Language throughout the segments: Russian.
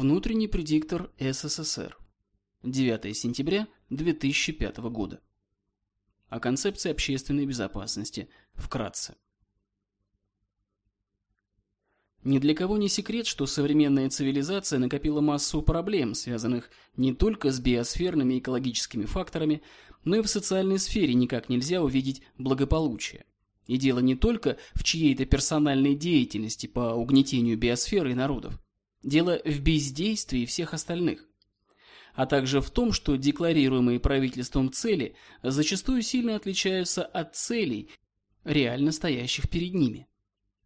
Внутренний предиктор СССР. 9 сентября 2005 года. О концепции общественной безопасности вкратце. Ни для кого не секрет, что современная цивилизация накопила массу проблем, связанных не только с биосферными экологическими факторами, но и в социальной сфере никак нельзя увидеть благополучие. И дело не только в чьей-то персональной деятельности по угнетению биосферы и народов. Дело в бездействии всех остальных. А также в том, что декларируемые правительством цели зачастую сильно отличаются от целей, реально стоящих перед ними.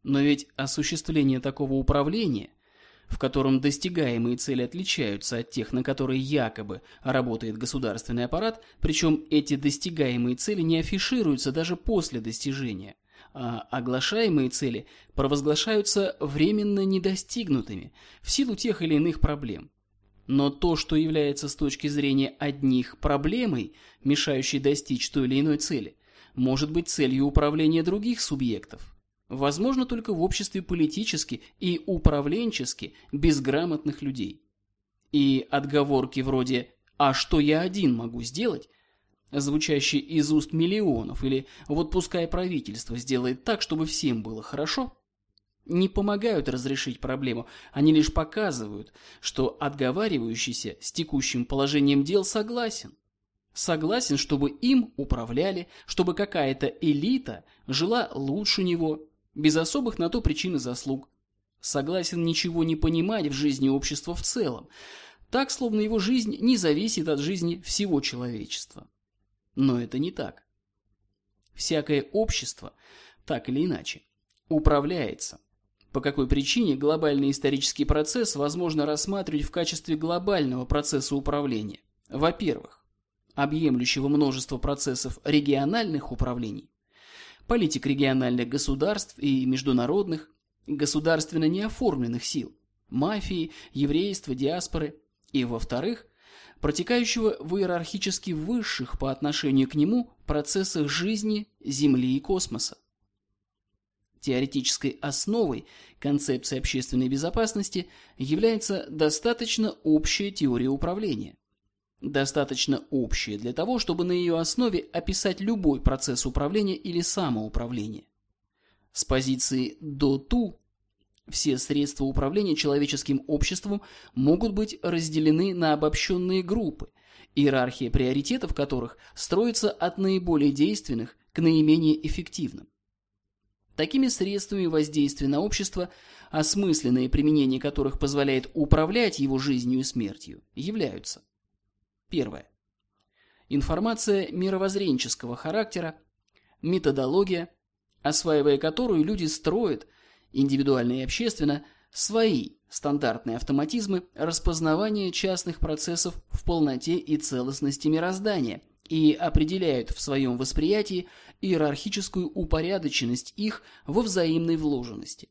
Но ведь осуществление такого управления, в котором достигаемые цели отличаются от тех, на которые якобы работает государственный аппарат, причем эти достигаемые цели не афишируются даже после достижения, а оглашаемые цели провозглашаются временно недостигнутыми в силу тех или иных проблем. Но то, что является с точки зрения одних проблемой, мешающей достичь той или иной цели, может быть целью управления других субъектов. Возможно только в обществе политически и управленчески безграмотных людей. И отговорки вроде «а что я один могу сделать?» Звучащий из уст миллионов, или «вот пускай правительство сделает так, чтобы всем было хорошо», не помогают разрешить проблему, они лишь показывают, что отговаривающийся с текущим положением дел согласен. Согласен, чтобы им управляли, чтобы какая-то элита жила лучше него, без особых на то причин и заслуг. Согласен ничего не понимать в жизни общества в целом, так, словно его жизнь не зависит от жизни всего человечества. Но это не так. Всякое общество, так или иначе, управляется. По какой причине глобальный исторический процесс возможно рассматривать в качестве глобального процесса управления? Во-первых, объемлющего множество процессов региональных управлений, политик региональных государств и международных, государственно неоформленных сил, мафии, еврейства, диаспоры, и, во-вторых, протекающего в иерархически высших по отношению к нему процессах жизни Земли и космоса. Теоретической основой концепции общественной безопасности является достаточно общая теория управления. Достаточно общая для того, чтобы на ее основе описать любой процесс управления или самоуправления. С позиции «до-ту» Все средства управления человеческим обществом могут быть разделены на обобщенные группы, иерархия приоритетов которых строится от наиболее действенных к наименее эффективным. Такими средствами воздействия на общество, осмысленное применение которых позволяет управлять его жизнью и смертью, являются. Первое. Информация мировоззренческого характера, методология, осваивая которую люди строят – индивидуально и общественно, свои стандартные автоматизмы распознавания частных процессов в полноте и целостности мироздания и определяют в своем восприятии иерархическую упорядоченность их во взаимной вложенности.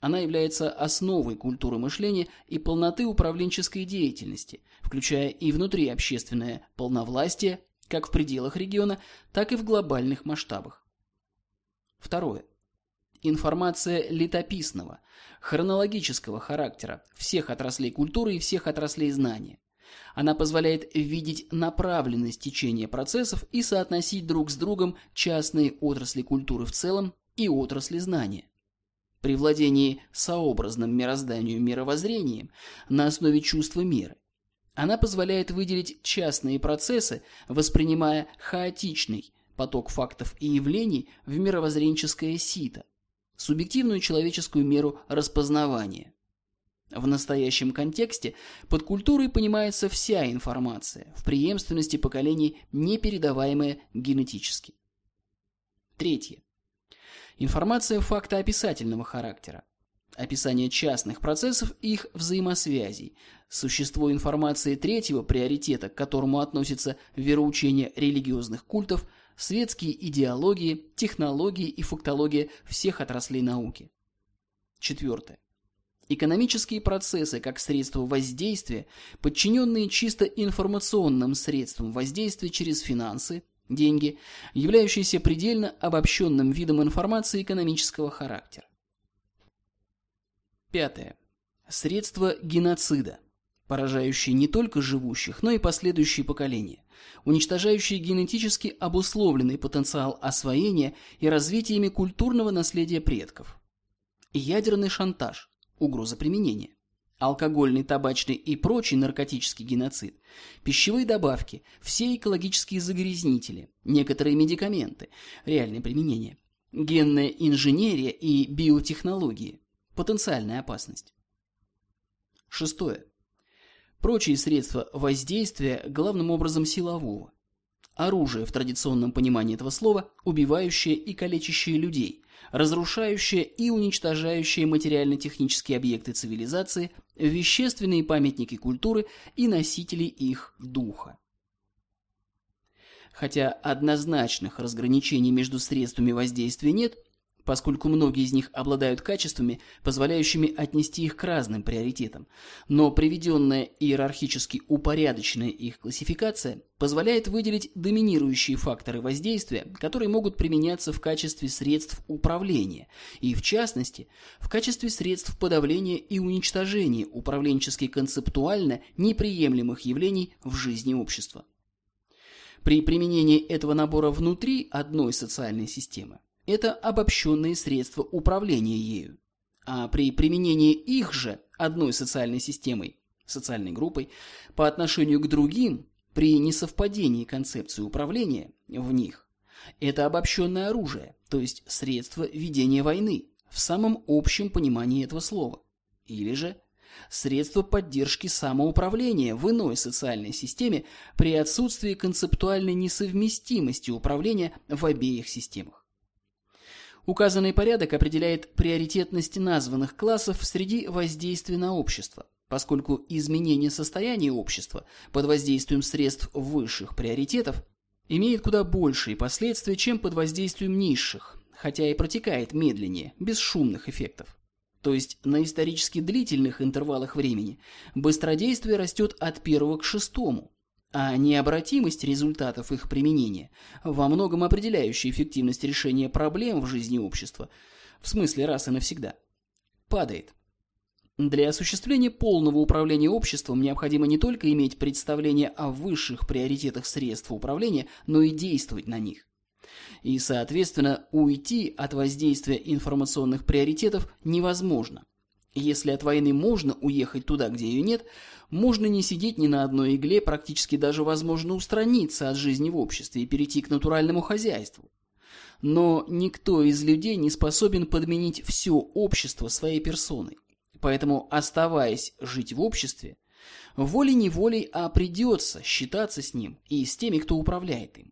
Она является основой культуры мышления и полноты управленческой деятельности, включая и внутриобщественное полновластие, как в пределах региона, так и в глобальных масштабах. Второе информация летописного, хронологического характера всех отраслей культуры и всех отраслей знания. Она позволяет видеть направленность течения процессов и соотносить друг с другом частные отрасли культуры в целом и отрасли знания. При владении сообразным мирозданию мировоззрением на основе чувства меры она позволяет выделить частные процессы, воспринимая хаотичный поток фактов и явлений в мировоззренческое сито, субъективную человеческую меру распознавания. В настоящем контексте под культурой понимается вся информация, в преемственности поколений не передаваемая генетически. Третье. Информация фактоописательного характера. Описание частных процессов и их взаимосвязей. Существо информации третьего приоритета, к которому относится вероучение религиозных культов – светские идеологии, технологии и фактология всех отраслей науки. Четвертое. Экономические процессы как средство воздействия, подчиненные чисто информационным средствам воздействия через финансы, деньги, являющиеся предельно обобщенным видом информации экономического характера. Пятое. Средства геноцида – поражающие не только живущих, но и последующие поколения, уничтожающие генетически обусловленный потенциал освоения и развития ими культурного наследия предков. Ядерный шантаж, угроза применения, алкогольный, табачный и прочий наркотический геноцид, пищевые добавки, все экологические загрязнители, некоторые медикаменты, реальное применение, генная инженерия и биотехнологии, потенциальная опасность. Шестое. Прочие средства воздействия главным образом силового. Оружие в традиционном понимании этого слова, убивающее и калечащее людей, разрушающее и уничтожающее материально-технические объекты цивилизации, вещественные памятники культуры и носители их духа. Хотя однозначных разграничений между средствами воздействия нет, поскольку многие из них обладают качествами, позволяющими отнести их к разным приоритетам. Но приведенная иерархически упорядоченная их классификация позволяет выделить доминирующие факторы воздействия, которые могут применяться в качестве средств управления, и в частности, в качестве средств подавления и уничтожения управленчески концептуально неприемлемых явлений в жизни общества. При применении этого набора внутри одной социальной системы это обобщенные средства управления ею. А при применении их же одной социальной системой, социальной группой, по отношению к другим, при несовпадении концепции управления в них, это обобщенное оружие, то есть средство ведения войны, в самом общем понимании этого слова. Или же средство поддержки самоуправления в иной социальной системе при отсутствии концептуальной несовместимости управления в обеих системах. Указанный порядок определяет приоритетность названных классов среди воздействия на общество, поскольку изменение состояния общества под воздействием средств высших приоритетов имеет куда большие последствия, чем под воздействием низших, хотя и протекает медленнее, без шумных эффектов. То есть на исторически длительных интервалах времени быстродействие растет от первого к шестому, а необратимость результатов их применения, во многом определяющая эффективность решения проблем в жизни общества, в смысле раз и навсегда, падает. Для осуществления полного управления обществом необходимо не только иметь представление о высших приоритетах средств управления, но и действовать на них. И, соответственно, уйти от воздействия информационных приоритетов невозможно. Если от войны можно уехать туда, где ее нет, можно не сидеть ни на одной игле, практически даже возможно устраниться от жизни в обществе и перейти к натуральному хозяйству. Но никто из людей не способен подменить все общество своей персоной. Поэтому, оставаясь жить в обществе, волей-неволей, а придется считаться с ним и с теми, кто управляет им.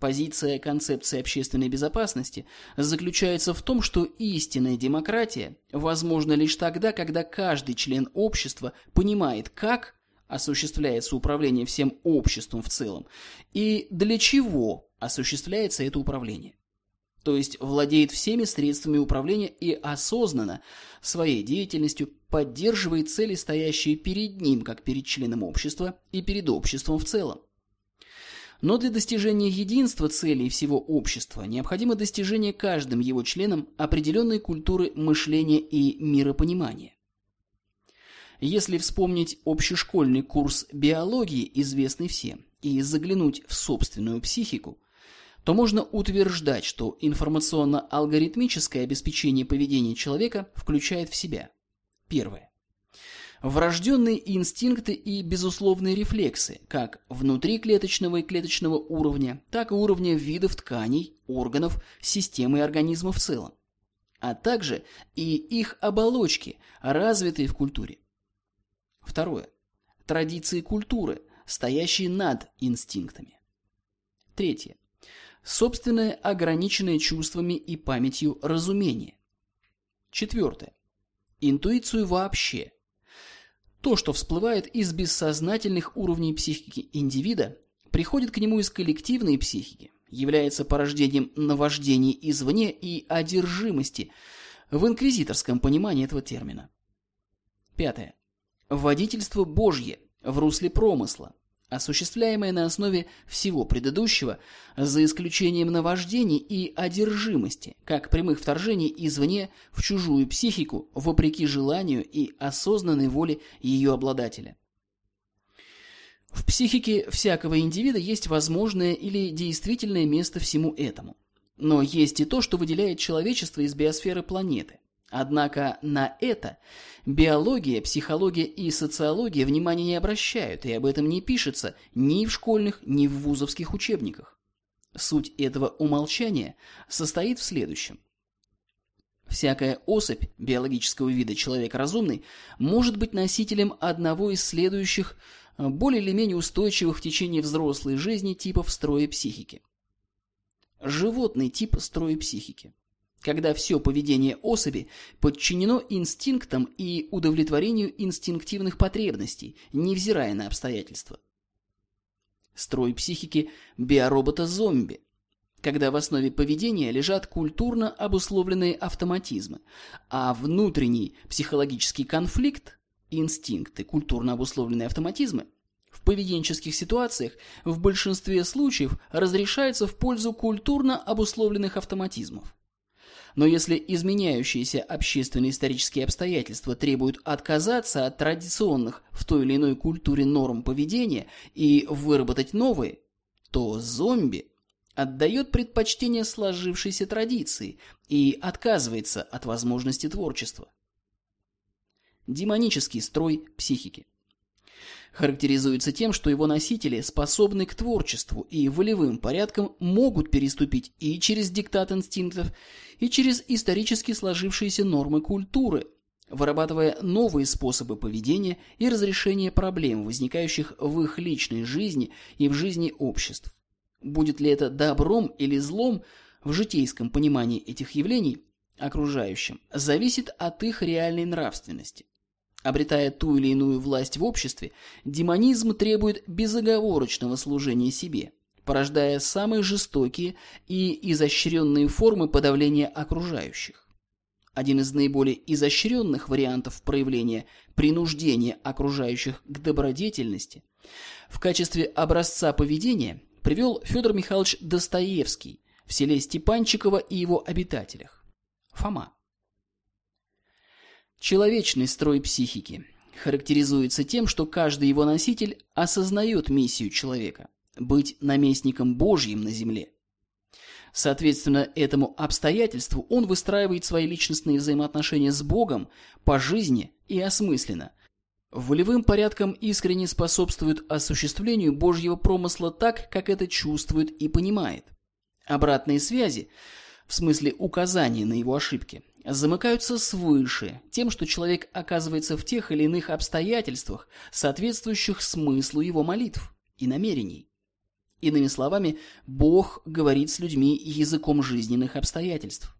Позиция концепции общественной безопасности заключается в том, что истинная демократия возможна лишь тогда, когда каждый член общества понимает, как осуществляется управление всем обществом в целом и для чего осуществляется это управление. То есть владеет всеми средствами управления и осознанно своей деятельностью поддерживает цели, стоящие перед ним, как перед членом общества и перед обществом в целом. Но для достижения единства целей всего общества необходимо достижение каждым его членом определенной культуры мышления и миропонимания. Если вспомнить общешкольный курс биологии, известный всем, и заглянуть в собственную психику, то можно утверждать, что информационно-алгоритмическое обеспечение поведения человека включает в себя Первое врожденные инстинкты и безусловные рефлексы, как внутриклеточного и клеточного уровня, так и уровня видов тканей, органов, системы и организма в целом, а также и их оболочки, развитые в культуре. Второе. Традиции культуры, стоящие над инстинктами. Третье. Собственное ограниченное чувствами и памятью разумение. Четвертое. Интуицию вообще – то, что всплывает из бессознательных уровней психики индивида, приходит к нему из коллективной психики, является порождением наваждений извне и одержимости в инквизиторском понимании этого термина. Пятое. Водительство Божье в русле промысла, осуществляемое на основе всего предыдущего, за исключением наваждений и одержимости, как прямых вторжений извне в чужую психику, вопреки желанию и осознанной воле ее обладателя. В психике всякого индивида есть возможное или действительное место всему этому. Но есть и то, что выделяет человечество из биосферы планеты. Однако на это биология, психология и социология внимания не обращают, и об этом не пишется ни в школьных, ни в вузовских учебниках. Суть этого умолчания состоит в следующем. Всякая особь биологического вида человек разумный может быть носителем одного из следующих более или менее устойчивых в течение взрослой жизни типов строя психики. Животный тип строя психики. Когда все поведение особи подчинено инстинктам и удовлетворению инстинктивных потребностей, невзирая на обстоятельства. Строй психики биоробота-зомби. Когда в основе поведения лежат культурно обусловленные автоматизмы, а внутренний психологический конфликт Инстинкты, культурно обусловленные автоматизмы, в поведенческих ситуациях в большинстве случаев разрешаются в пользу культурно обусловленных автоматизмов. Но если изменяющиеся общественно-исторические обстоятельства требуют отказаться от традиционных в той или иной культуре норм поведения и выработать новые, то зомби отдает предпочтение сложившейся традиции и отказывается от возможности творчества демонический строй психики. Характеризуется тем, что его носители способны к творчеству и волевым порядкам могут переступить и через диктат инстинктов, и через исторически сложившиеся нормы культуры, вырабатывая новые способы поведения и разрешения проблем, возникающих в их личной жизни и в жизни обществ. Будет ли это добром или злом в житейском понимании этих явлений окружающим, зависит от их реальной нравственности. Обретая ту или иную власть в обществе, демонизм требует безоговорочного служения себе, порождая самые жестокие и изощренные формы подавления окружающих. Один из наиболее изощренных вариантов проявления принуждения окружающих к добродетельности в качестве образца поведения привел Федор Михайлович Достоевский в селе Степанчиково и его обитателях. Фома. Человечный строй психики характеризуется тем, что каждый его носитель осознает миссию человека – быть наместником Божьим на земле. Соответственно, этому обстоятельству он выстраивает свои личностные взаимоотношения с Богом по жизни и осмысленно. Волевым порядком искренне способствует осуществлению Божьего промысла так, как это чувствует и понимает. Обратные связи, в смысле указания на его ошибки, замыкаются свыше, тем, что человек оказывается в тех или иных обстоятельствах, соответствующих смыслу его молитв и намерений. Иными словами, Бог говорит с людьми языком жизненных обстоятельств.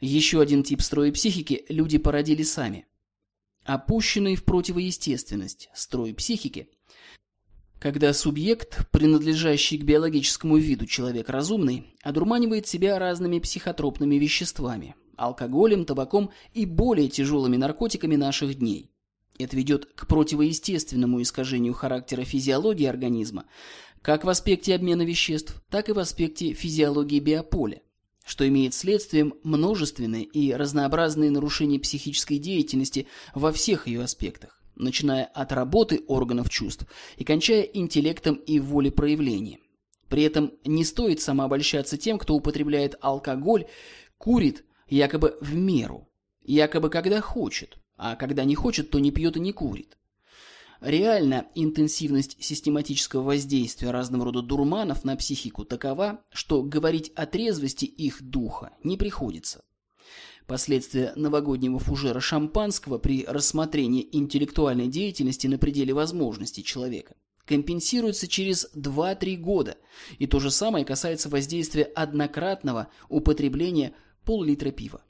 Еще один тип строя психики люди породили сами. Опущенный в противоестественность строй психики – когда субъект, принадлежащий к биологическому виду человек разумный, одурманивает себя разными психотропными веществами, алкоголем, табаком и более тяжелыми наркотиками наших дней. Это ведет к противоестественному искажению характера физиологии организма, как в аспекте обмена веществ, так и в аспекте физиологии биополя, что имеет следствием множественные и разнообразные нарушения психической деятельности во всех ее аспектах начиная от работы органов чувств и кончая интеллектом и волепроявлением. При этом не стоит самообольщаться тем, кто употребляет алкоголь, курит якобы в меру, якобы когда хочет, а когда не хочет, то не пьет и не курит. Реально интенсивность систематического воздействия разного рода дурманов на психику такова, что говорить о трезвости их духа не приходится. Последствия новогоднего фужера шампанского при рассмотрении интеллектуальной деятельности на пределе возможностей человека компенсируются через 2-3 года, и то же самое касается воздействия однократного употребления пол-литра пива.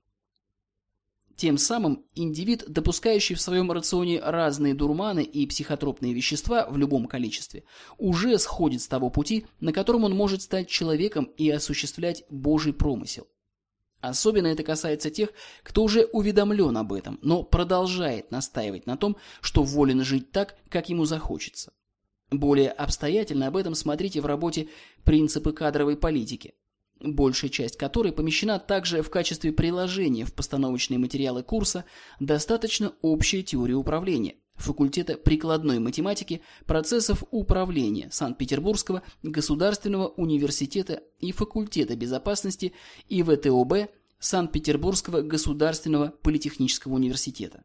Тем самым индивид, допускающий в своем рационе разные дурманы и психотропные вещества в любом количестве, уже сходит с того пути, на котором он может стать человеком и осуществлять Божий промысел. Особенно это касается тех, кто уже уведомлен об этом, но продолжает настаивать на том, что волен жить так, как ему захочется. Более обстоятельно об этом смотрите в работе «Принципы кадровой политики», большая часть которой помещена также в качестве приложения в постановочные материалы курса «Достаточно общая теория управления» факультета прикладной математики процессов управления Санкт-Петербургского государственного университета и факультета безопасности ИВТОБ Санкт-Петербургского государственного политехнического университета.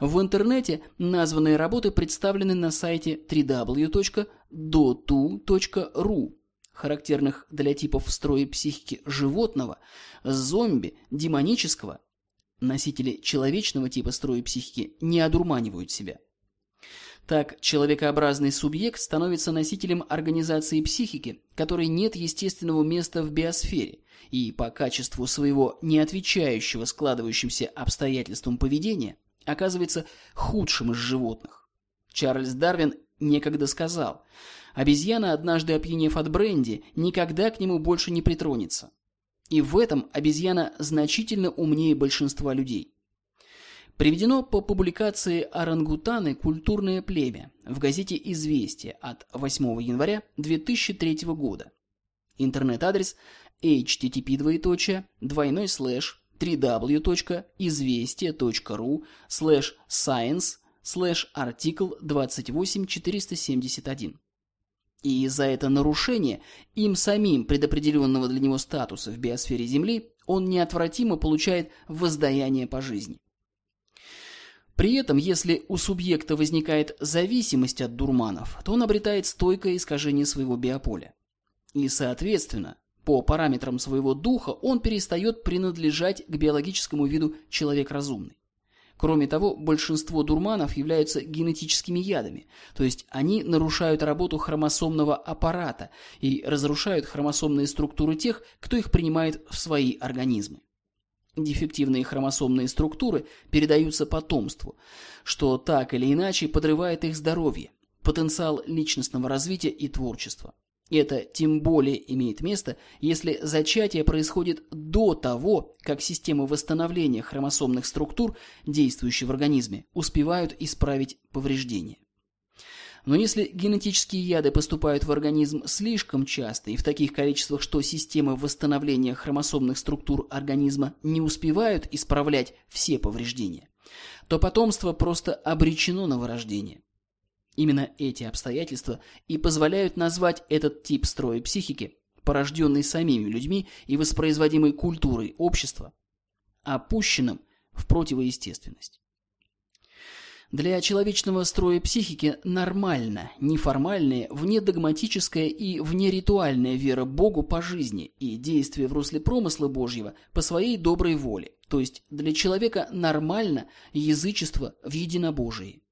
В интернете названные работы представлены на сайте www.dotu.ru, характерных для типов строя психики животного, зомби, демонического. Носители человечного типа строя психики не одурманивают себя. Так, человекообразный субъект становится носителем организации психики, которой нет естественного места в биосфере, и по качеству своего не отвечающего складывающимся обстоятельствам поведения оказывается худшим из животных. Чарльз Дарвин некогда сказал, обезьяна, однажды опьянев от бренди, никогда к нему больше не притронется. И в этом обезьяна значительно умнее большинства людей. Приведено по публикации «Орангутаны. Культурное племя» в газете «Известия» от 8 января 2003 года. Интернет-адрес http двоеточие двойной слэш www.известия.ру слэш science слэш артикл 28471. И за это нарушение им самим предопределенного для него статуса в биосфере Земли он неотвратимо получает воздаяние по жизни. При этом, если у субъекта возникает зависимость от дурманов, то он обретает стойкое искажение своего биополя. И, соответственно, по параметрам своего духа он перестает принадлежать к биологическому виду человек разумный. Кроме того, большинство дурманов являются генетическими ядами, то есть они нарушают работу хромосомного аппарата и разрушают хромосомные структуры тех, кто их принимает в свои организмы. Дефективные хромосомные структуры передаются потомству, что так или иначе подрывает их здоровье, потенциал личностного развития и творчества. Это тем более имеет место, если зачатие происходит до того, как системы восстановления хромосомных структур, действующие в организме, успевают исправить повреждения. Но если генетические яды поступают в организм слишком часто и в таких количествах, что системы восстановления хромосомных структур организма не успевают исправлять все повреждения, то потомство просто обречено на вырождение. Именно эти обстоятельства и позволяют назвать этот тип строя психики, порожденный самими людьми и воспроизводимой культурой общества, опущенным в противоестественность. Для человечного строя психики нормально неформальная, внедогматическая и внеритуальная вера Богу по жизни и действие в русле промысла Божьего по своей доброй воле, то есть для человека нормально язычество в единобожии.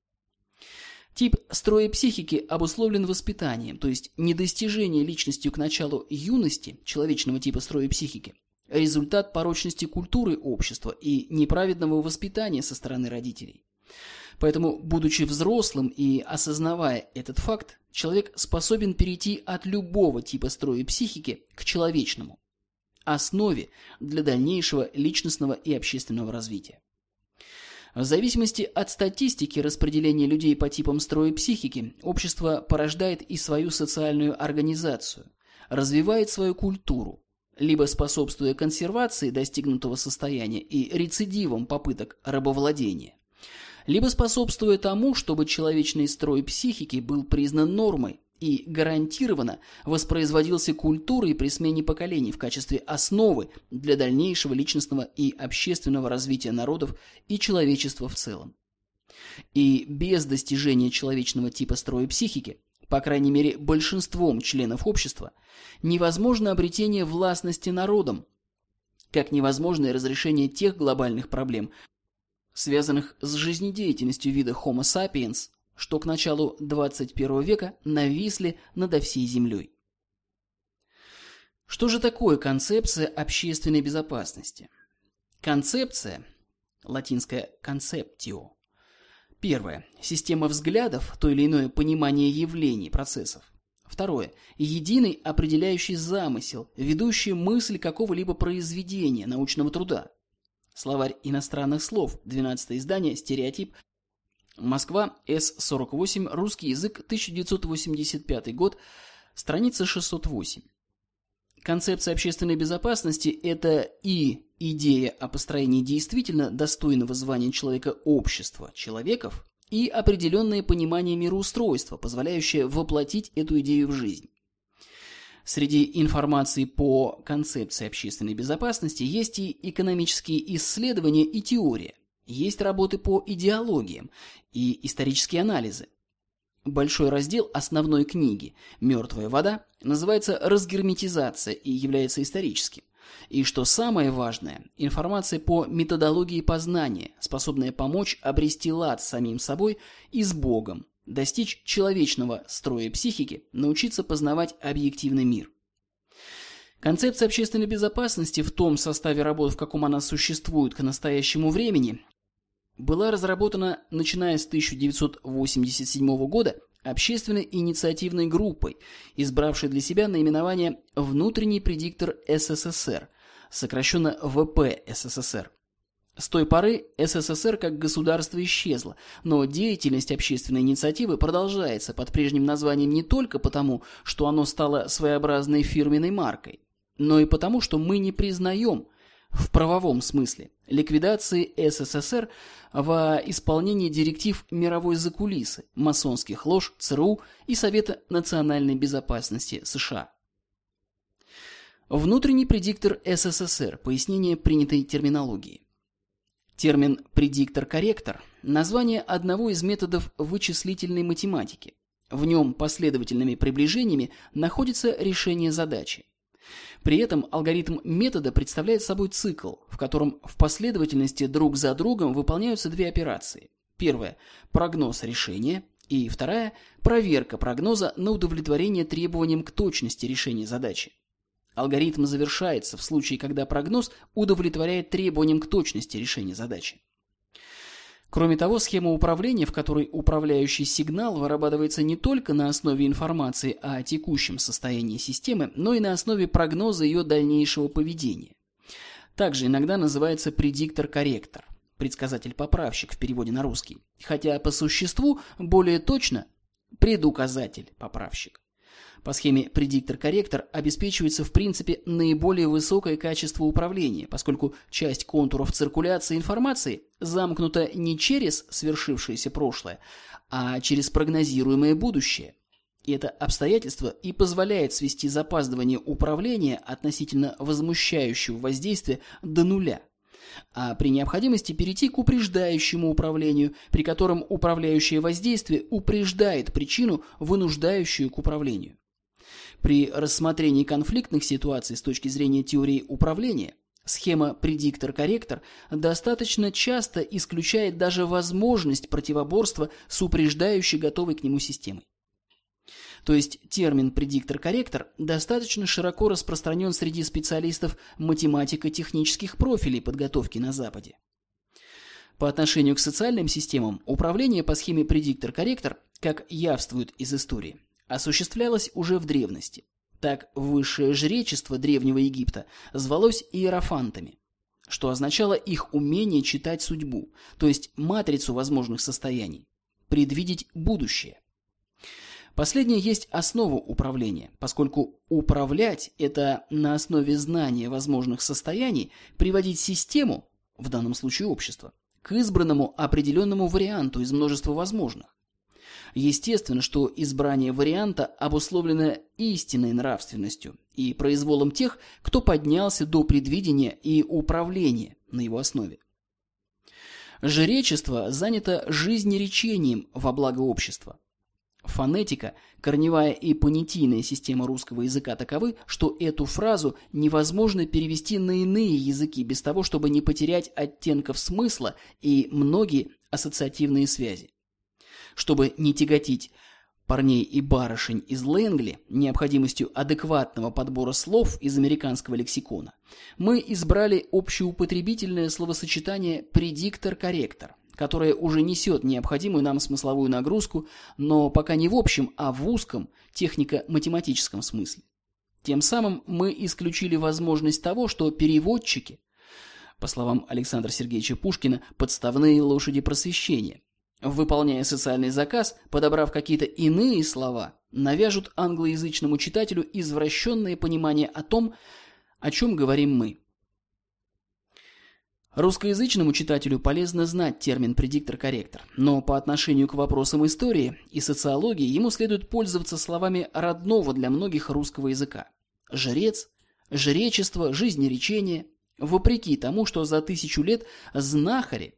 Тип строя психики обусловлен воспитанием, то есть недостижение личностью к началу юности человечного типа строя психики, результат порочности культуры общества и неправедного воспитания со стороны родителей. Поэтому, будучи взрослым и осознавая этот факт, человек способен перейти от любого типа строя психики к человечному, основе для дальнейшего личностного и общественного развития. В зависимости от статистики распределения людей по типам строя психики, общество порождает и свою социальную организацию, развивает свою культуру, либо способствуя консервации достигнутого состояния и рецидивам попыток рабовладения, либо способствуя тому, чтобы человечный строй психики был признан нормой, и гарантированно воспроизводился культурой при смене поколений в качестве основы для дальнейшего личностного и общественного развития народов и человечества в целом. И без достижения человечного типа строя психики, по крайней мере большинством членов общества, невозможно обретение властности народом, как невозможно и разрешение тех глобальных проблем, связанных с жизнедеятельностью вида Homo sapiens, что к началу 21 века нависли над всей землей. Что же такое концепция общественной безопасности? Концепция, латинское «conceptio», Первое. Система взглядов, то или иное понимание явлений, процессов. Второе. Единый определяющий замысел, ведущий мысль какого-либо произведения, научного труда. Словарь иностранных слов, 12 издание, стереотип, Москва, С-48, русский язык, 1985 год, страница 608. Концепция общественной безопасности – это и идея о построении действительно достойного звания человека общества, человеков, и определенное понимание мироустройства, позволяющее воплотить эту идею в жизнь. Среди информации по концепции общественной безопасности есть и экономические исследования и теория, есть работы по идеологиям и исторические анализы. Большой раздел основной книги «Мертвая вода» называется «Разгерметизация» и является историческим. И что самое важное, информация по методологии познания, способная помочь обрести лад с самим собой и с Богом, достичь человечного строя психики, научиться познавать объективный мир. Концепция общественной безопасности в том составе работ, в каком она существует к настоящему времени, была разработана, начиная с 1987 года, общественной инициативной группой, избравшей для себя наименование «Внутренний предиктор СССР», сокращенно ВП СССР. С той поры СССР как государство исчезло, но деятельность общественной инициативы продолжается под прежним названием не только потому, что оно стало своеобразной фирменной маркой, но и потому, что мы не признаем в правовом смысле ликвидации СССР во исполнении директив мировой закулисы, масонских лож ЦРУ и Совета национальной безопасности США. Внутренний предиктор СССР. Пояснение принятой терминологии. Термин «предиктор-корректор» – название одного из методов вычислительной математики. В нем последовательными приближениями находится решение задачи. При этом алгоритм метода представляет собой цикл, в котором в последовательности друг за другом выполняются две операции. Первая – прогноз решения, и вторая – проверка прогноза на удовлетворение требованиям к точности решения задачи. Алгоритм завершается в случае, когда прогноз удовлетворяет требованиям к точности решения задачи. Кроме того, схема управления, в которой управляющий сигнал вырабатывается не только на основе информации о текущем состоянии системы, но и на основе прогноза ее дальнейшего поведения. Также иногда называется предиктор-корректор, предсказатель-поправщик в переводе на русский, хотя по существу более точно предуказатель-поправщик. По схеме предиктор-корректор обеспечивается в принципе наиболее высокое качество управления, поскольку часть контуров циркуляции информации замкнута не через свершившееся прошлое, а через прогнозируемое будущее. И это обстоятельство и позволяет свести запаздывание управления относительно возмущающего воздействия до нуля а при необходимости перейти к упреждающему управлению, при котором управляющее воздействие упреждает причину, вынуждающую к управлению. При рассмотрении конфликтных ситуаций с точки зрения теории управления, схема предиктор-корректор достаточно часто исключает даже возможность противоборства с упреждающей готовой к нему системой. То есть термин предиктор-корректор достаточно широко распространен среди специалистов математико-технических профилей подготовки на Западе. По отношению к социальным системам управление по схеме предиктор-корректор, как явствует из истории, осуществлялось уже в древности. Так высшее жречество Древнего Египта звалось иерофантами, что означало их умение читать судьбу, то есть матрицу возможных состояний, предвидеть будущее. Последнее есть основа управления, поскольку управлять – это на основе знания возможных состояний приводить систему, в данном случае общество, к избранному определенному варианту из множества возможных. Естественно, что избрание варианта обусловлено истинной нравственностью и произволом тех, кто поднялся до предвидения и управления на его основе. Жречество занято жизнеречением во благо общества. Фонетика, корневая и понятийная система русского языка таковы, что эту фразу невозможно перевести на иные языки без того, чтобы не потерять оттенков смысла и многие ассоциативные связи. Чтобы не тяготить парней и барышень из Лэнгли необходимостью адекватного подбора слов из американского лексикона, мы избрали общеупотребительное словосочетание «предиктор-корректор», которое уже несет необходимую нам смысловую нагрузку, но пока не в общем, а в узком технико-математическом смысле. Тем самым мы исключили возможность того, что переводчики, по словам Александра Сергеевича Пушкина, подставные лошади просвещения, выполняя социальный заказ, подобрав какие-то иные слова, навяжут англоязычному читателю извращенное понимание о том, о чем говорим мы. Русскоязычному читателю полезно знать термин «предиктор-корректор», но по отношению к вопросам истории и социологии ему следует пользоваться словами родного для многих русского языка. Жрец, жречество, жизнеречение. Вопреки тому, что за тысячу лет знахари,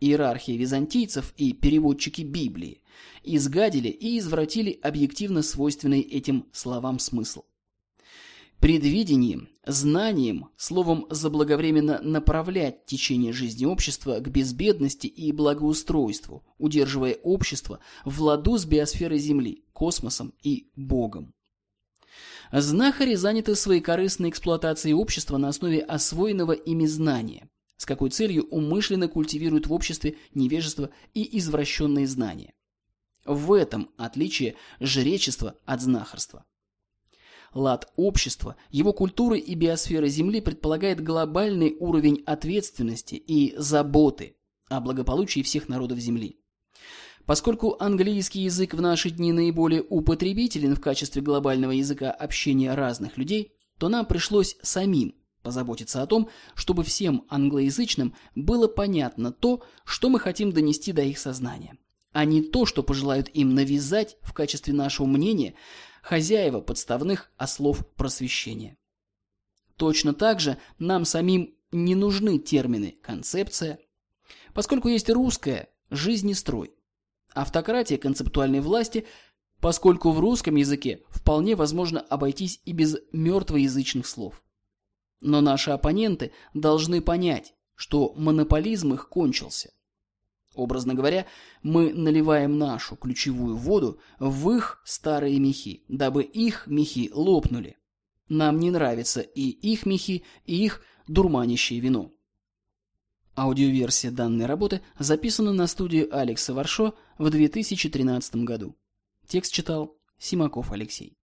иерархия византийцев и переводчики Библии изгадили и извратили объективно свойственный этим словам смысл предвидением, знанием, словом заблаговременно направлять течение жизни общества к безбедности и благоустройству, удерживая общество в ладу с биосферой Земли, космосом и Богом. Знахари заняты своей корыстной эксплуатацией общества на основе освоенного ими знания, с какой целью умышленно культивируют в обществе невежество и извращенные знания. В этом отличие жречества от знахарства. Лад общества, его культуры и биосферы Земли предполагает глобальный уровень ответственности и заботы о благополучии всех народов Земли. Поскольку английский язык в наши дни наиболее употребителен в качестве глобального языка общения разных людей, то нам пришлось самим позаботиться о том, чтобы всем англоязычным было понятно то, что мы хотим донести до их сознания, а не то, что пожелают им навязать в качестве нашего мнения – хозяева подставных ослов просвещения. Точно так же нам самим не нужны термины «концепция», поскольку есть русская «жизнестрой», автократия концептуальной власти, поскольку в русском языке вполне возможно обойтись и без мертвоязычных слов. Но наши оппоненты должны понять, что монополизм их кончился – Образно говоря, мы наливаем нашу ключевую воду в их старые мехи, дабы их мехи лопнули. Нам не нравится и их мехи, и их дурманящее вино. Аудиоверсия данной работы записана на студии Алекса Варшо в 2013 году. Текст читал Симаков Алексей.